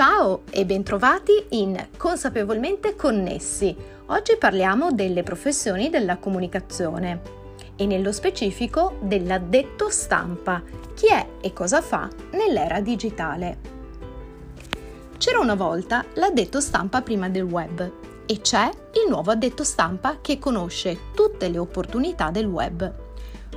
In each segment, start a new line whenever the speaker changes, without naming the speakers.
Ciao e bentrovati in Consapevolmente Connessi. Oggi parliamo delle professioni della comunicazione e nello specifico dell'addetto stampa, chi è e cosa fa nell'era digitale. C'era una volta l'addetto stampa prima del web e c'è il nuovo addetto stampa che conosce tutte le opportunità del web.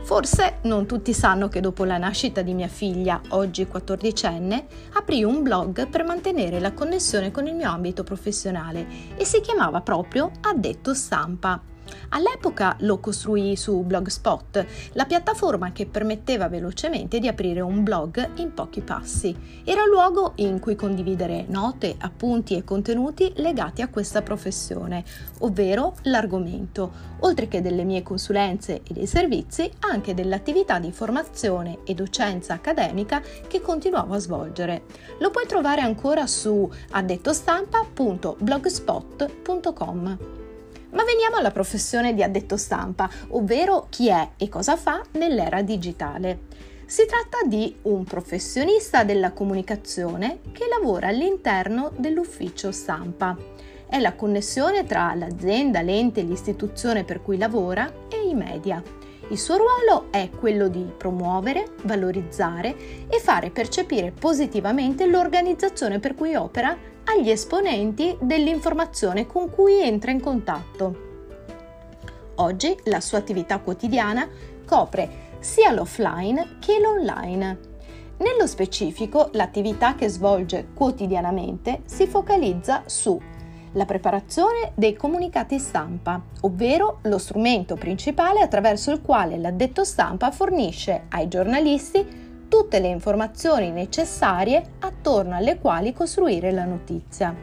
Forse non tutti sanno che dopo la nascita di mia figlia, oggi 14enne, aprì un blog per mantenere la connessione con il mio ambito professionale e si chiamava proprio Addetto Stampa. All'epoca lo costruì su Blogspot, la piattaforma che permetteva velocemente di aprire un blog in pochi passi. Era luogo in cui condividere note, appunti e contenuti legati a questa professione, ovvero l'argomento, oltre che delle mie consulenze e dei servizi, anche dell'attività di formazione e docenza accademica che continuavo a svolgere. Lo puoi trovare ancora su addettostampa.blogspot.com. Ma veniamo alla professione di addetto stampa, ovvero chi è e cosa fa nell'era digitale. Si tratta di un professionista della comunicazione che lavora all'interno dell'ufficio stampa. È la connessione tra l'azienda, l'ente, l'istituzione per cui lavora e i media. Il suo ruolo è quello di promuovere, valorizzare e fare percepire positivamente l'organizzazione per cui opera agli esponenti dell'informazione con cui entra in contatto. Oggi la sua attività quotidiana copre sia l'offline che l'online. Nello specifico, l'attività che svolge quotidianamente si focalizza su la preparazione dei comunicati stampa, ovvero lo strumento principale attraverso il quale l'addetto stampa fornisce ai giornalisti tutte le informazioni necessarie attorno alle quali costruire la notizia.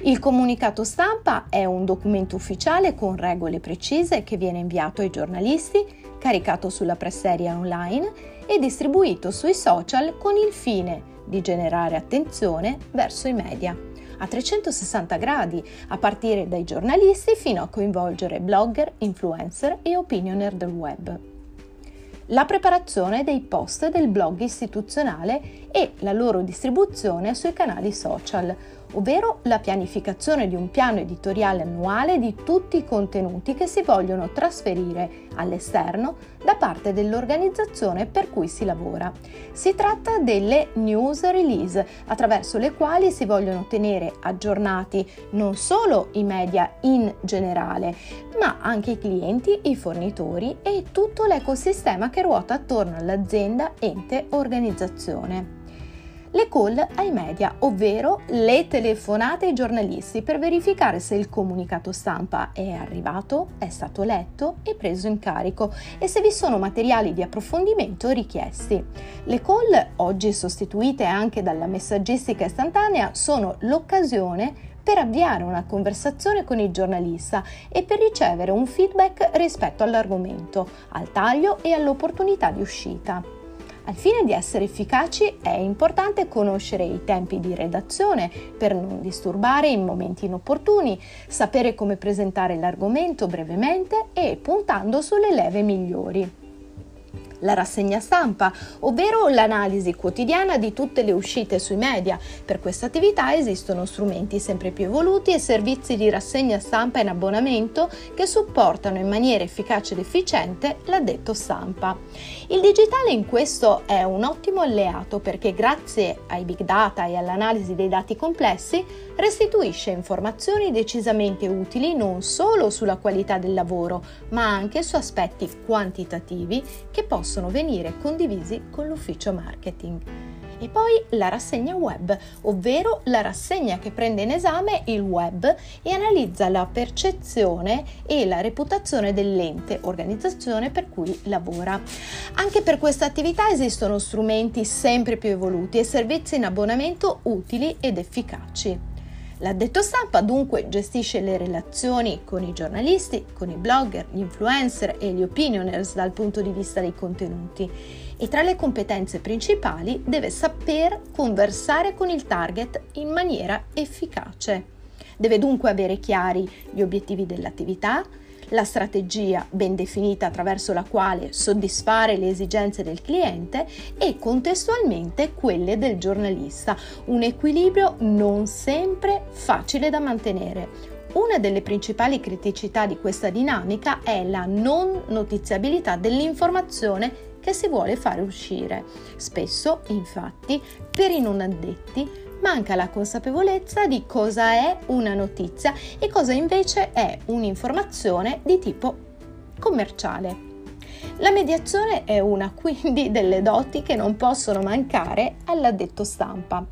Il comunicato stampa è un documento ufficiale con regole precise che viene inviato ai giornalisti, caricato sulla presseria online e distribuito sui social con il fine di generare attenzione verso i media a 360 gradi, a partire dai giornalisti fino a coinvolgere blogger, influencer e opinioner del web la preparazione dei post del blog istituzionale e la loro distribuzione sui canali social, ovvero la pianificazione di un piano editoriale annuale di tutti i contenuti che si vogliono trasferire all'esterno da parte dell'organizzazione per cui si lavora. Si tratta delle news release, attraverso le quali si vogliono tenere aggiornati non solo i media in generale, ma anche i clienti, i fornitori e tutto l'ecosistema che ruota attorno all'azienda, ente, organizzazione le call ai media, ovvero le telefonate ai giornalisti per verificare se il comunicato stampa è arrivato, è stato letto e preso in carico e se vi sono materiali di approfondimento richiesti. Le call, oggi sostituite anche dalla messaggistica istantanea, sono l'occasione per avviare una conversazione con il giornalista e per ricevere un feedback rispetto all'argomento, al taglio e all'opportunità di uscita. Al fine di essere efficaci è importante conoscere i tempi di redazione per non disturbare in momenti inopportuni, sapere come presentare l'argomento brevemente e puntando sulle leve migliori la rassegna stampa, ovvero l'analisi quotidiana di tutte le uscite sui media. Per questa attività esistono strumenti sempre più evoluti e servizi di rassegna stampa in abbonamento che supportano in maniera efficace ed efficiente l'addetto stampa. Il digitale in questo è un ottimo alleato perché grazie ai big data e all'analisi dei dati complessi restituisce informazioni decisamente utili non solo sulla qualità del lavoro, ma anche su aspetti quantitativi che possono venire condivisi con l'ufficio marketing. E poi la rassegna web, ovvero la rassegna che prende in esame il web e analizza la percezione e la reputazione dell'ente, organizzazione per cui lavora. Anche per questa attività esistono strumenti sempre più evoluti e servizi in abbonamento utili ed efficaci. L'addetto stampa dunque gestisce le relazioni con i giornalisti, con i blogger, gli influencer e gli opinioners dal punto di vista dei contenuti e tra le competenze principali deve saper conversare con il target in maniera efficace. Deve dunque avere chiari gli obiettivi dell'attività, la strategia ben definita attraverso la quale soddisfare le esigenze del cliente e contestualmente quelle del giornalista, un equilibrio non sempre facile da mantenere. Una delle principali criticità di questa dinamica è la non notiziabilità dell'informazione che si vuole fare uscire. Spesso, infatti, per i non addetti manca la consapevolezza di cosa è una notizia e cosa invece è un'informazione di tipo commerciale. La mediazione è una quindi delle doti che non possono mancare all'addetto stampa.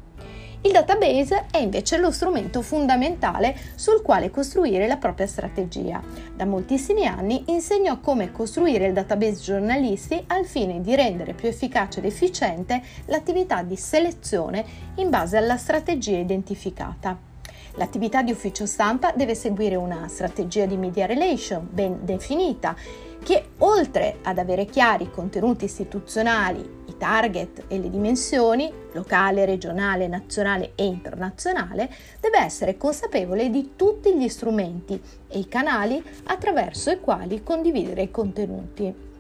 Il database è invece lo strumento fondamentale sul quale costruire la propria strategia. Da moltissimi anni insegno come costruire il database giornalisti al fine di rendere più efficace ed efficiente l'attività di selezione in base alla strategia identificata. L'attività di ufficio stampa deve seguire una strategia di media relation ben definita che oltre ad avere chiari i contenuti istituzionali, i target e le dimensioni, locale, regionale, nazionale e internazionale, deve essere consapevole di tutti gli strumenti e i canali attraverso i quali condividere i contenuti.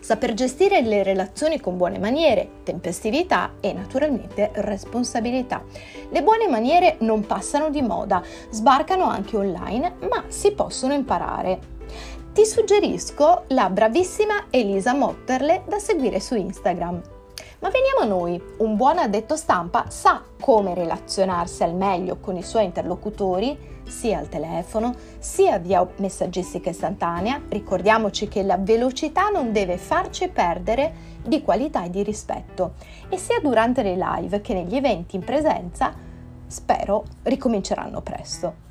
Saper gestire le relazioni con buone maniere, tempestività e naturalmente responsabilità. Le buone maniere non passano di moda, sbarcano anche online, ma si possono imparare ti suggerisco la bravissima Elisa Motterle da seguire su Instagram. Ma veniamo a noi, un buon addetto stampa sa come relazionarsi al meglio con i suoi interlocutori, sia al telefono, sia via messaggistica istantanea. Ricordiamoci che la velocità non deve farci perdere di qualità e di rispetto. E sia durante le live che negli eventi in presenza, spero ricominceranno presto.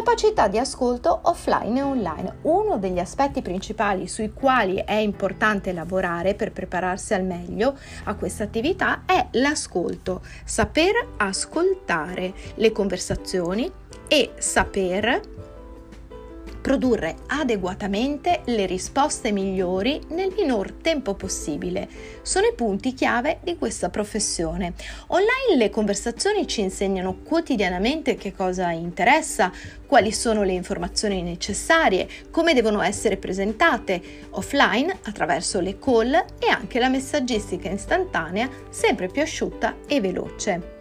Capacità di ascolto offline e online. Uno degli aspetti principali sui quali è importante lavorare per prepararsi al meglio a questa attività è l'ascolto, saper ascoltare le conversazioni e saper produrre adeguatamente le risposte migliori nel minor tempo possibile. Sono i punti chiave di questa professione. Online le conversazioni ci insegnano quotidianamente che cosa interessa, quali sono le informazioni necessarie, come devono essere presentate. Offline, attraverso le call e anche la messaggistica istantanea, sempre più asciutta e veloce.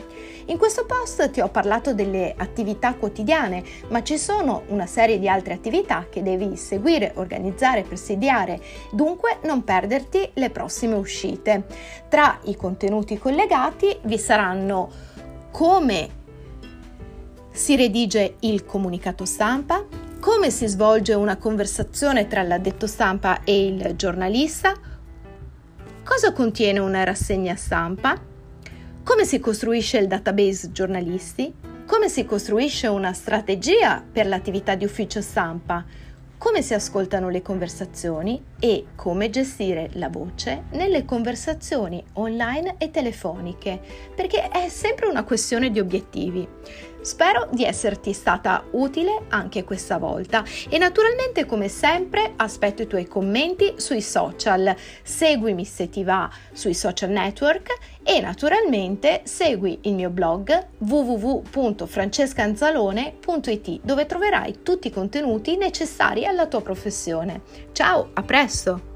In questo post ti ho parlato delle attività quotidiane, ma ci sono una serie di altre attività che devi seguire, organizzare, presidiare, dunque non perderti le prossime uscite. Tra i contenuti collegati vi saranno come si redige il comunicato stampa, come si svolge una conversazione tra l'addetto stampa e il giornalista, cosa contiene una rassegna stampa, come si costruisce il database giornalisti? Come si costruisce una strategia per l'attività di ufficio stampa? Come si ascoltano le conversazioni e come gestire la voce nelle conversazioni online e telefoniche, perché è sempre una questione di obiettivi. Spero di esserti stata utile anche questa volta e naturalmente come sempre aspetto i tuoi commenti sui social. Seguimi se ti va sui social network e naturalmente segui il mio blog www.francescanzalone.it dove troverai tutti i contenuti necessari alla tua professione. Ciao, a presto!